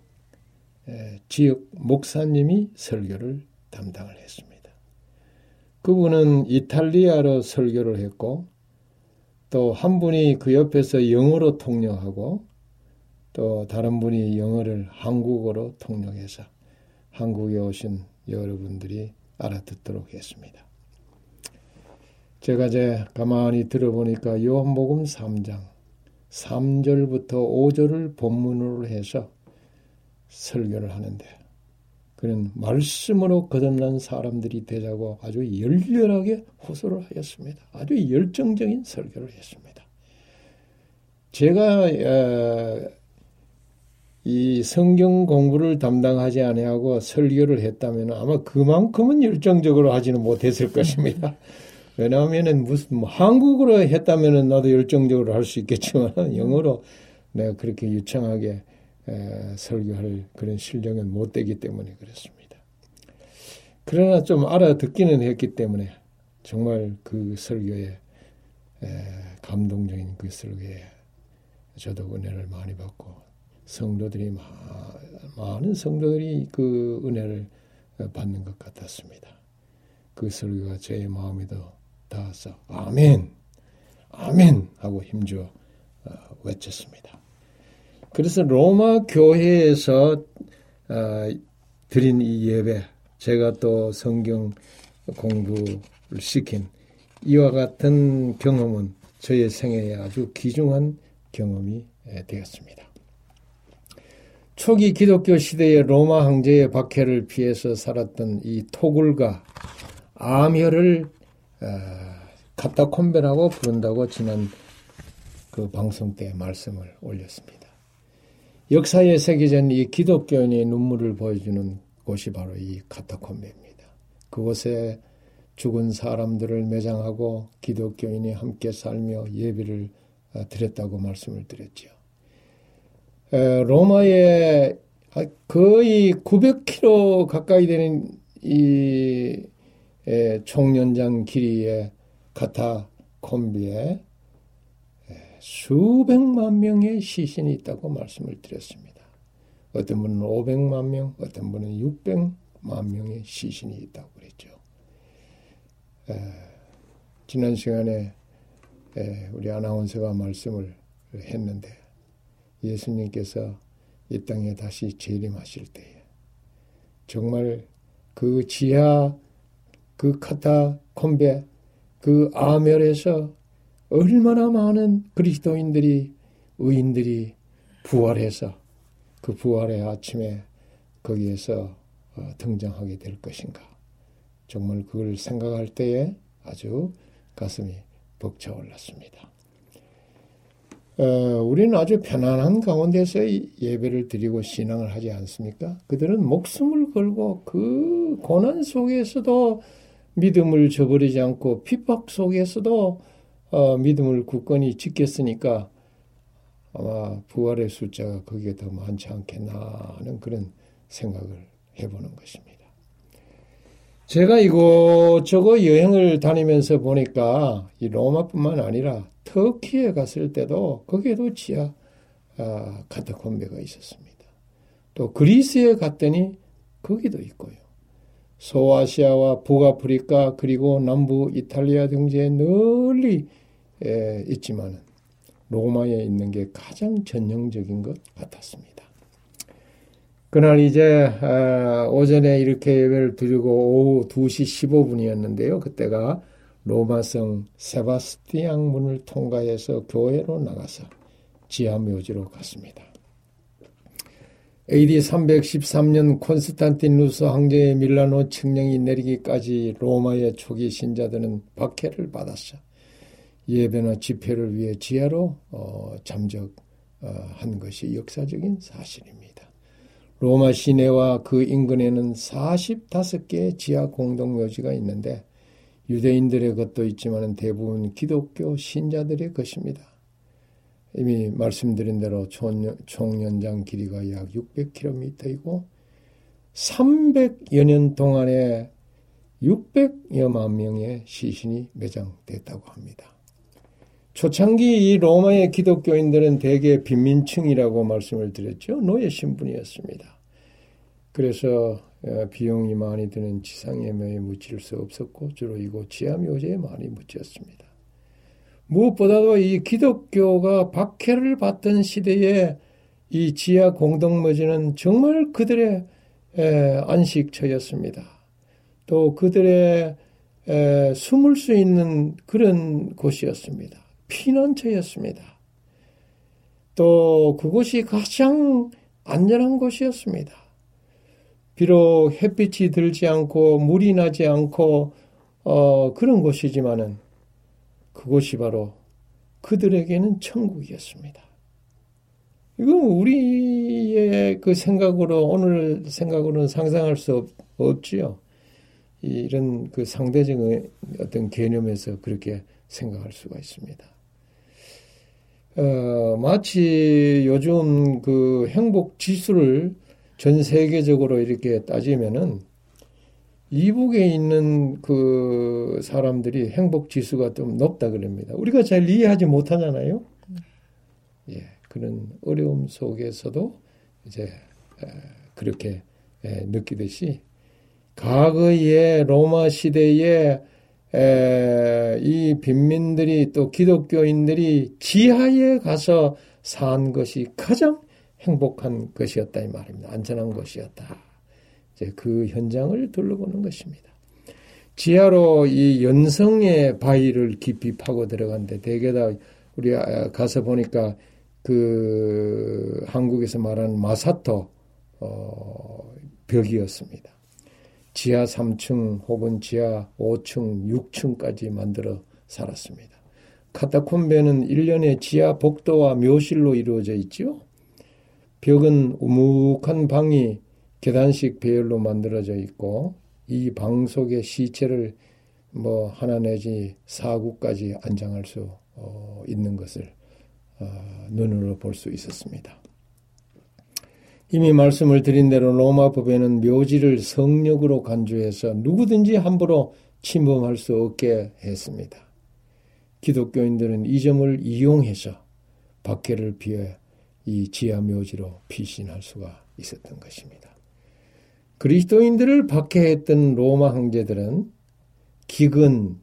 [SPEAKER 3] 지역 목사님이 설교를 담당을 했습니다. 그분은 이탈리아로 설교를 했고 또 한 분이 그 옆에서 영어로 통역하고 또 다른 분이 영어를 한국어로 통역해서 한국에 오신 여러분들이 알아듣도록 했습니다. 제가 이제 가만히 들어보니까 요한복음 3장 3절부터 5절을 본문으로 해서 설교를 하는데 그는 말씀으로 거듭난 사람들이 되자고 아주 열렬하게 호소를 하였습니다. 아주 열정적인 설교를 했습니다. 제가 어, 이 성경 공부를 담당하지 아니하고 설교를 했다면 아마 그만큼은 열정적으로 하지는 못했을 것입니다. 왜냐하면은 무슨 뭐 한국어로 했다면은 나도 열정적으로 할 수 있겠지만 영어로 내가 그렇게 유창하게 에, 설교할 그런 실력은 못 되기 때문에 그렇습니다. 그러나 좀 알아듣기는 했기 때문에 정말 그 설교에 에, 감동적인 그 설교에 저도 은혜를 많이 받고 성도들이 마, 많은 성도들이 그 은혜를 받는 것 같았습니다. 그 설교가 제 마음에도 닿아서 아멘, 아멘 하고 힘주어 어, 외쳤습니다. 그래서 로마 교회에서 어, 드린 이 예배, 제가 또 성경 공부를 시킨 이와 같은 경험은 저의 생애에 아주 귀중한 경험이 되었습니다. 초기 기독교 시대의 로마 황제의 박해를 피해서 살았던 이 토굴과 암혈을 카타콤베라고 부른다고 지난 그 방송 때 말씀을 올렸습니다. 역사에 새겨진 이 기독교인의 눈물을 보여주는 곳이 바로 이 카타콤베입니다. 그곳에 죽은 사람들을 매장하고 기독교인이 함께 살며 예배를 어, 드렸다고 말씀을 드렸죠. 로마에 거의 900km 가까이 되는 이 총연장 길이의 카타콤비에 수백만 명의 시신이 있다고 말씀을 드렸습니다. 어떤 분은 500만 명, 어떤 분은 만 명의 시신이 있다고 그랬죠. 에, 지난 시간에 에, 우리 아나운서가 말씀을 했는데 예수님께서 이 땅에 다시 재림하실 때에 정말 그 지하 그 카타콤베 그 아멸에서 얼마나 많은 그리스도인들이 의인들이 부활해서 그 부활의 아침에 거기에서 어, 등장하게 될 것인가. 정말 그걸 생각할 때에 아주 가슴이 벅차올랐습니다. 어, 우리는 아주 편안한 가운데서 예배를 드리고 신앙을 하지 않습니까? 그들은 목숨을 걸고 그 고난 속에서도 믿음을 저버리지 않고 핍박 속에서도 어, 믿음을 굳건히 지켰으니까 아마 부활의 숫자가 거기에 더 많지 않겠나 하는 그런 생각을 해보는 것입니다. 제가 이곳저곳 여행을 다니면서 보니까 이 로마뿐만 아니라 터키에 갔을 때도 거기에도 지하 아, 카타콤베가 있었습니다. 또 그리스에 갔더니 거기도 있고요. 소아시아와 북아프리카 그리고 남부 이탈리아 등지에 널리 에, 있지만 로마에 있는 게 가장 전형적인 것 같았습니다. 그날 이제 아, 오전에 이렇게 예배를 드리고 오후 2시 15분이었는데요. 그때가 로마성 세바스티앙 문을 통과해서 교회로 나가서 지하 묘지로 갔습니다. AD 313년 콘스탄티누스 황제의 밀라노 칙령이 내리기까지 로마의 초기 신자들은 박해를 받았어. 예배나 집회를 위해 지하로 어, 잠적한 것이 역사적인 사실입니다. 로마 시내와 그 인근에는 45개의 지하 공동묘지가 있는데 유대인들의 것도 있지만 대부분 기독교 신자들의 것입니다. 이미 말씀드린 대로 총 연장 길이가 약 600km이고 300여 년 동안에 600여만 명의 시신이 매장됐다고 합니다. 초창기 이 로마의 기독교인들은 대개 빈민층이라고 말씀을 드렸죠. 노예 신분이었습니다. 그래서 어, 비용이 많이 드는 지상예매에 묻힐 수 없었고 주로 이곳 지하 묘지에 많이 묻혔습니다. 무엇보다도 이 기독교가 박해를 받던 시대에 이 지하 공동묘지는 정말 그들의 안식처였습니다. 또 그들의 숨을 수 있는 그런 곳이었습니다. 피난처였습니다. 또 그곳이 가장 안전한 곳이었습니다. 비록 햇빛이 들지 않고 물이 나지 않고 어, 그런 곳이지만은 그곳이 바로 그들에게는 천국이었습니다. 이건 우리의 그 생각으로 오늘 생각으로는 상상할 수 없, 없지요. 이런 그 상대적인 어떤 개념에서 그렇게 생각할 수가 있습니다. 어, 마치 요즘 그 행복 지수를 전 세계적으로 이렇게 따지면은 이북에 있는 그 사람들이 행복 지수가 좀 높다 그럽니다. 우리가 잘 이해하지 못하잖아요. 예, 그런 어려움 속에서도 이제 그렇게 느끼듯이 과거의 로마 시대에 에, 이 빈민들이 또 기독교인들이 지하에 가서 산 것이 가장 행복한 것이었다 이 말입니다. 안전한 것이었다. 이제 그 현장을 둘러보는 것입니다. 지하로 이 연성의 바위를 깊이 파고 들어간데 대개 다 우리 아, 가서 보니까 그 한국에서 말하는 마사토 어, 벽이었습니다. 지하 3층 혹은 지하 5층, 6층까지 만들어 살았습니다. 카타콤베는 1년의 지하 복도와 묘실로 이루어져 있죠. 벽은 우묵한 방이 계단식 배열로 만들어져 있고 이 방 속에 시체를 뭐 하나 내지 사구까지 안장할 수 어, 있는 것을 어, 눈으로 볼 수 있었습니다. 이미 말씀을 드린 대로 로마 법에는 묘지를 성역으로 간주해서 누구든지 함부로 침범할 수 없게 했습니다. 기독교인들은 이 점을 이용해서 박해를 피해 이 지하 묘지로 피신할 수가 있었던 것입니다. 그리스도인들을 박해했던 로마 황제들은 기근,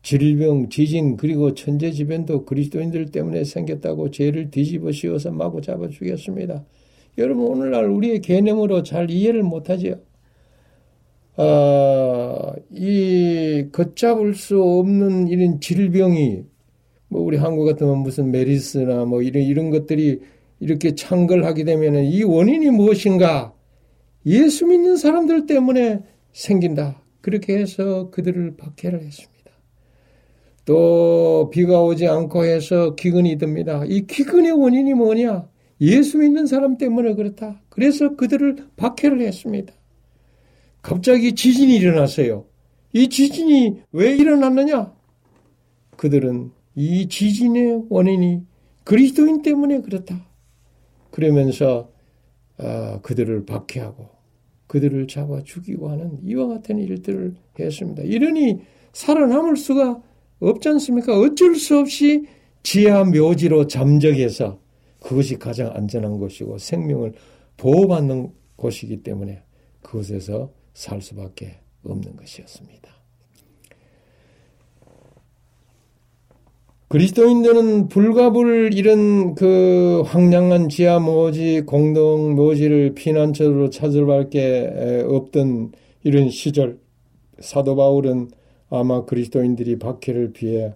[SPEAKER 3] 질병, 지진 그리고 천재지변도 그리스도인들 때문에 생겼다고 죄를 뒤집어 씌워서 마구 잡아 죽였습니다. 여러분 오늘날 우리의 개념으로 잘 이해를 못하지요. 아, 이 걷잡을 수 없는 이런 질병이 뭐 우리 한국 같으면 무슨 메리스나 뭐 이런 이런 것들이 이렇게 창궐하게 되면은 이 원인이 무엇인가? 예수 믿는 사람들 때문에 생긴다. 그렇게 해서 그들을 박해를 했습니다. 또 비가 오지 않고 해서 기근이 듭니다. 이 기근의 원인이 뭐냐? 예수 믿는 사람 때문에 그렇다. 그래서 그들을 박해를 했습니다. 갑자기 지진이 일어났어요. 이 지진이 왜 일어났느냐? 그들은 이 지진의 원인이 그리스도인 때문에 그렇다. 그러면서 어, 그들을 박해하고 그들을 잡아 죽이고 하는 이와 같은 일들을 했습니다. 이러니 살아남을 수가 없지 않습니까? 어쩔 수 없이 지하 묘지로 잠적해서 그것이 가장 안전한 것이고 생명을 보호받는 곳이기 때문에 그곳에서 살 수밖에 없는 것이었습니다. 그리스도인들은 불가불 이런 그 황량한 지하 묘지, 공동 묘지를 피난처로 찾을 밖에 없던 이런 시절, 사도 바울은 아마 그리스도인들이 박해를 피해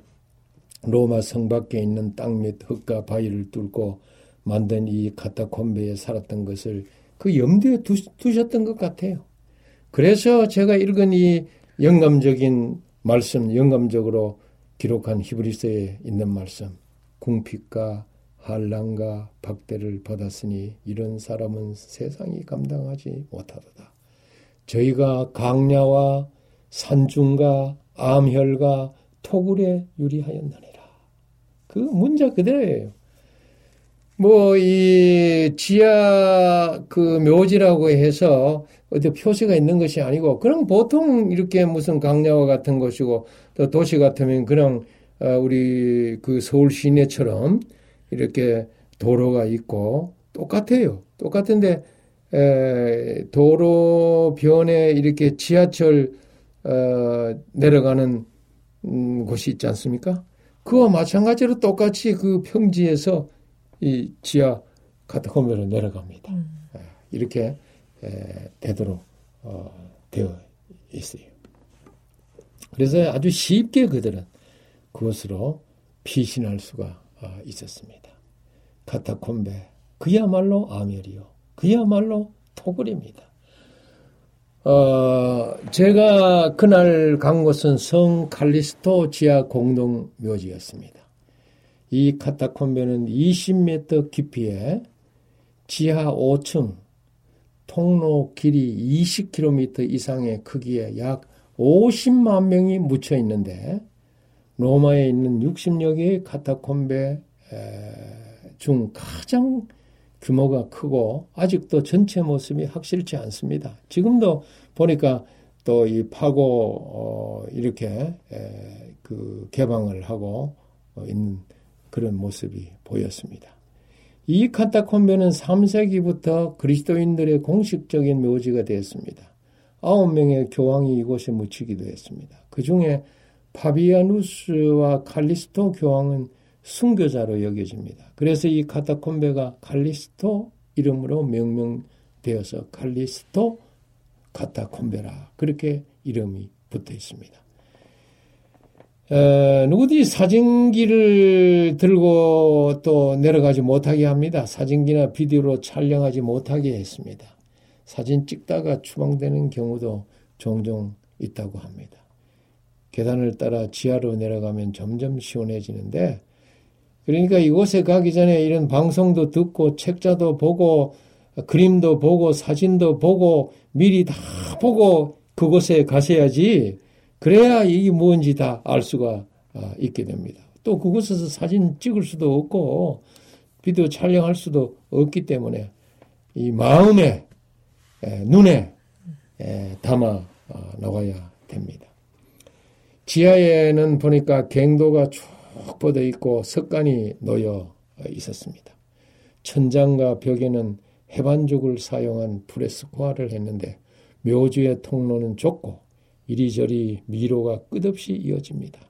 [SPEAKER 3] 로마 성 밖에 있는 땅 및 흙과 바위를 뚫고 만든 이 카타콤베에 살았던 것을 그 염두에 두셨던 것 같아요. 그래서 제가 읽은 이 영감적인 말씀, 영감적으로 기록한 히브리서에 있는 말씀, 궁핍과 한란과 박대를 받았으니 이런 사람은 세상이 감당하지 못하도다. 저희가 강야와 산중과 암혈과 토굴에 유리하였느니라. 그 문자 그대로예요. 뭐, 이 지하 그 묘지라고 해서 어디 표시가 있는 것이 아니고, 그냥 보통 이렇게 무슨 강야와 같은 것이고, 또 도시 같으면 그냥 어, 우리 그 서울 시내처럼 이렇게 도로가 있고, 똑같아요. 똑같은데, 에, 도로변에 이렇게 지하철 어, 내려가는 음, 곳이 있지 않습니까? 그와 마찬가지로 똑같이 그 평지에서 이 지하 카타콤베로 내려갑니다. 음. 예, 이렇게 에, 되도록 어, 되어 있어요. 그래서 아주 쉽게 그들은 그것으로 피신할 수가 어, 있었습니다. 카타콤베 그야말로 아멜이요. 그야말로 토굴입니다. 어, 제가 그날 간 곳은 성 칼리스토 지하 공동 묘지였습니다. 이 카타콤베는 20m 깊이에 지하 5층, 통로 길이 20km 이상의 크기에 약 50만 명이 묻혀 있는데 로마에 있는 60여 개의 카타콤베 중 가장 규모가 크고 아직도 전체 모습이 확실치 않습니다. 지금도 보니까 또 이 파고 어 이렇게 그 개방을 하고 어, 있는 그런 모습이 보였습니다. 이 카타콤베는 3세기부터 그리스도인들의 공식적인 묘지가 되었습니다. 아홉 명의 교황이 이곳에 묻히기도 했습니다. 그 중에 파비아누스와 칼리스토 교황은 순교자로 여겨집니다. 그래서 이 카타콤베가 칼리스토 이름으로 명명되어서 칼리스토 카타콤베라 그렇게 이름이 붙어 있습니다. 에, 누구든지 사진기를 들고 또 내려가지 못하게 합니다. 사진기나 비디오로 촬영하지 못하게 했습니다. 사진 찍다가 추방되는 경우도 종종 있다고 합니다. 계단을 따라 지하로 내려가면 점점 시원해지는데 그러니까 이곳에 가기 전에 이런 방송도 듣고 책자도 보고 그림도 보고 사진도 보고 미리 다 보고 그곳에 가셔야지 그래야 이게 뭔지 다 알 수가 아, 있게 됩니다. 또 그곳에서 사진 찍을 수도 없고 비디오 촬영할 수도 없기 때문에 이 마음에 눈에 담아 아, 나와야 됩니다. 지하에는 보니까 갱도가 쭉 뻗어 있고 석간이 놓여 있었습니다. 천장과 벽에는 해반죽을 사용한 프레스코아를 했는데 묘지의 통로는 좁고 이리저리 미로가 끝없이 이어집니다.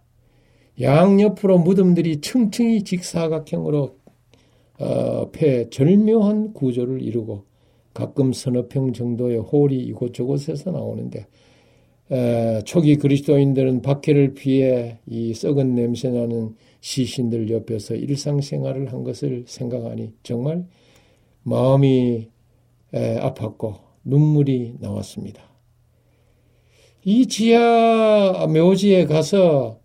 [SPEAKER 3] 양옆으로 무덤들이 층층이 직사각형으로 어, 폐 절묘한 구조를 이루고 가끔 서너 평 정도의 홀이 이곳저곳에서 나오는데 에, 초기 그리스도인들은 박해를 피해 이 썩은 냄새나는 시신들 옆에서 일상생활을 한 것을 생각하니 정말 마음이 에, 아팠고 눈물이 나왔습니다. 이 지하 묘지에 가서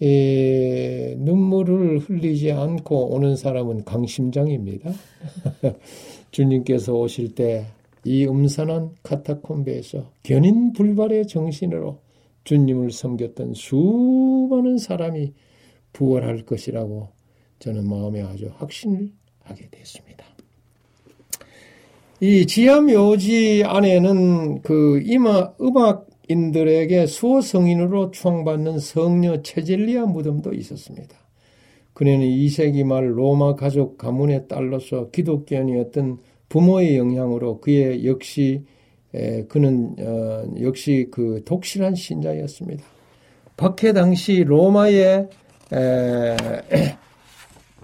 [SPEAKER 3] 에, 눈물을 흘리지 않고 오는 사람은 강심장입니다. 주님께서 오실 때 이 음산한 카타콤베에서 견인 불발의 정신으로 주님을 섬겼던 수많은 사람이 부활할 것이라고 저는 마음에 아주 확신을 하게 됐습니다. 이 지하묘지 안에는 그 이마, 음악인들에게 수호 성인으로 추앙받는 성녀 체질리아 무덤도 있었습니다. 그녀는 2세기 말 로마 가족 가문의 딸로서 기독교인이었던 부모의 영향으로 그의 역시 에, 그는 어, 역시 그 독실한 신자였습니다. 박해 당시 로마의 에,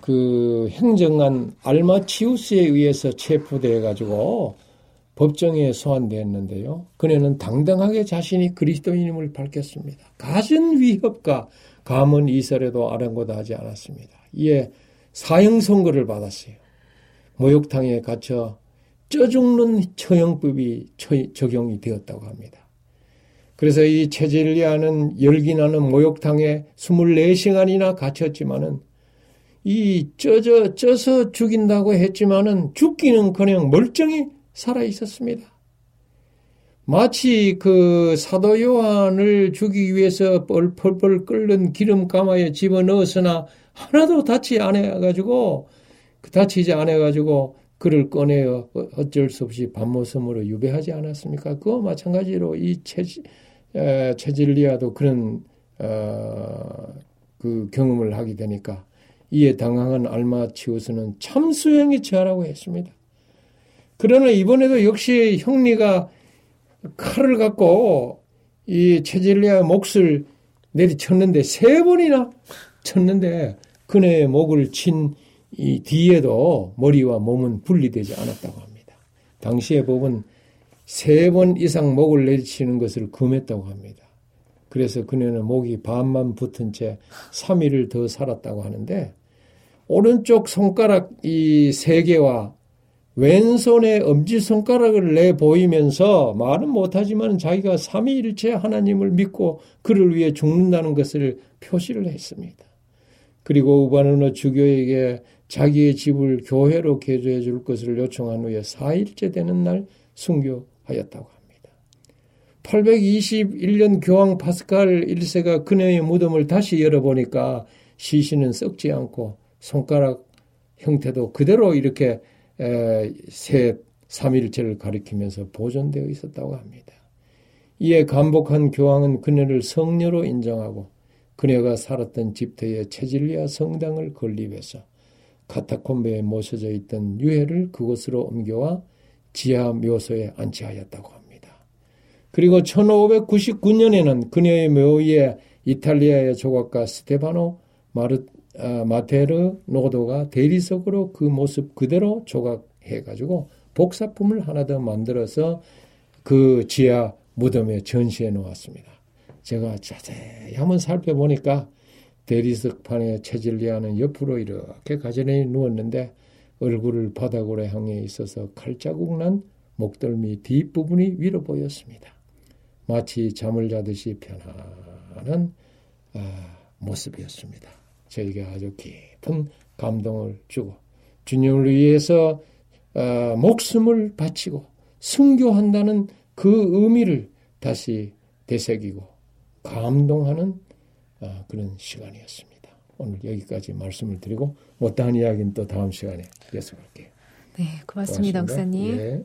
[SPEAKER 3] 그 행정관 알마치우스에 의해서 체포돼 가지고 법정에 소환되었는데요. 그녀는 당당하게 자신이 그리스도인임을 밝혔습니다. 가진 위협과 감은 이설에도 아랑곳하지 않았습니다. 이에 사형 선고를 받았어요. 모욕탕에 갇혀 쪄 죽는 처형법이 적용이 되었다고 합니다. 그래서 이 체질리아는 열기 나는 모욕탕에 24시간이나 갇혔지만은 이 쪄져 쪄서 죽인다고 했지만은 죽기는 그냥 멀쩡히 살아 있었습니다. 마치 그 사도 요한을 죽이기 위해서 뻘뻘뻘 끓는 기름 가마에 집어넣었으나 하나도 다치 안 해가지고 다치지 않아가지고 그를 꺼내어 어쩔 수 없이 밤모섬으로 유배하지 않았습니까? 그와 마찬가지로 이 체질리아도 그런 어, 그 경험을 하게 되니까 이에 당황한 알마치우스는 참수행에 처하라고 했습니다. 그러나 이번에도 역시 형리가 칼을 갖고 이 체질리아의 몫을 내리쳤는데 세 번이나 쳤는데 그네의 목을 친 이 뒤에도 머리와 몸은 분리되지 않았다고 합니다. 당시의 법은 세 번 이상 목을 내리치는 것을 금했다고 합니다. 그래서 그녀는 목이 반만 붙은 채 3일을 더 살았다고 하는데 오른쪽 손가락 이 세 개와 왼손에 엄지 손가락을 내 보이면서 말은 못하지만 자기가 삼위일체 하나님을 믿고 그를 위해 죽는다는 것을 표시를 했습니다. 그리고 우바르노 주교에게 자기의 집을 교회로 개조해 줄 것을 요청한 후에 4일째 되는 날 순교하였다고 합니다. 821년 교황 파스칼 1세가 그녀의 무덤을 다시 열어보니까 시신은 썩지 않고 손가락 형태도 그대로 이렇게 세 3일째를 가리키면서 보존되어 있었다고 합니다. 이에 감복한 교황은 그녀를 성녀로 인정하고 그녀가 살았던 집터의 체질리아 성당을 건립해서 카타콤베에 모셔져 있던 유해를 그곳으로 옮겨와 지하 묘소에 안치하였다고 합니다. 그리고 1599년에는 그녀의 묘위에 이탈리아의 조각가 스테바노 마르, 아, 마테르 노도가 대리석으로 그 모습 그대로 조각해가지고 복사품을 하나 더 만들어서 그 지하 무덤에 전시해 놓았습니다. 제가 자세히 한번 살펴보니까 대리석판에 체질리아는 옆으로 이렇게 가전에 누웠는데 얼굴을 바닥으로 향해 있어서 칼자국 난 목덜미 뒷부분이 위로 보였습니다. 마치 잠을 자듯이 편안한 아, 모습이었습니다. 저에게 아주 깊은 감동을 주고 주님을 위해서 어, 목숨을 바치고 순교한다는 그 의미를 다시 되새기고 감동하는 어, 그런 시간이었습니다. 오늘 여기까지 말씀을 드리고 못다한 이야기는 또 다음 시간에 계속할게요.
[SPEAKER 1] 네, 고맙습니다, 고맙습니다. 목사님. 예.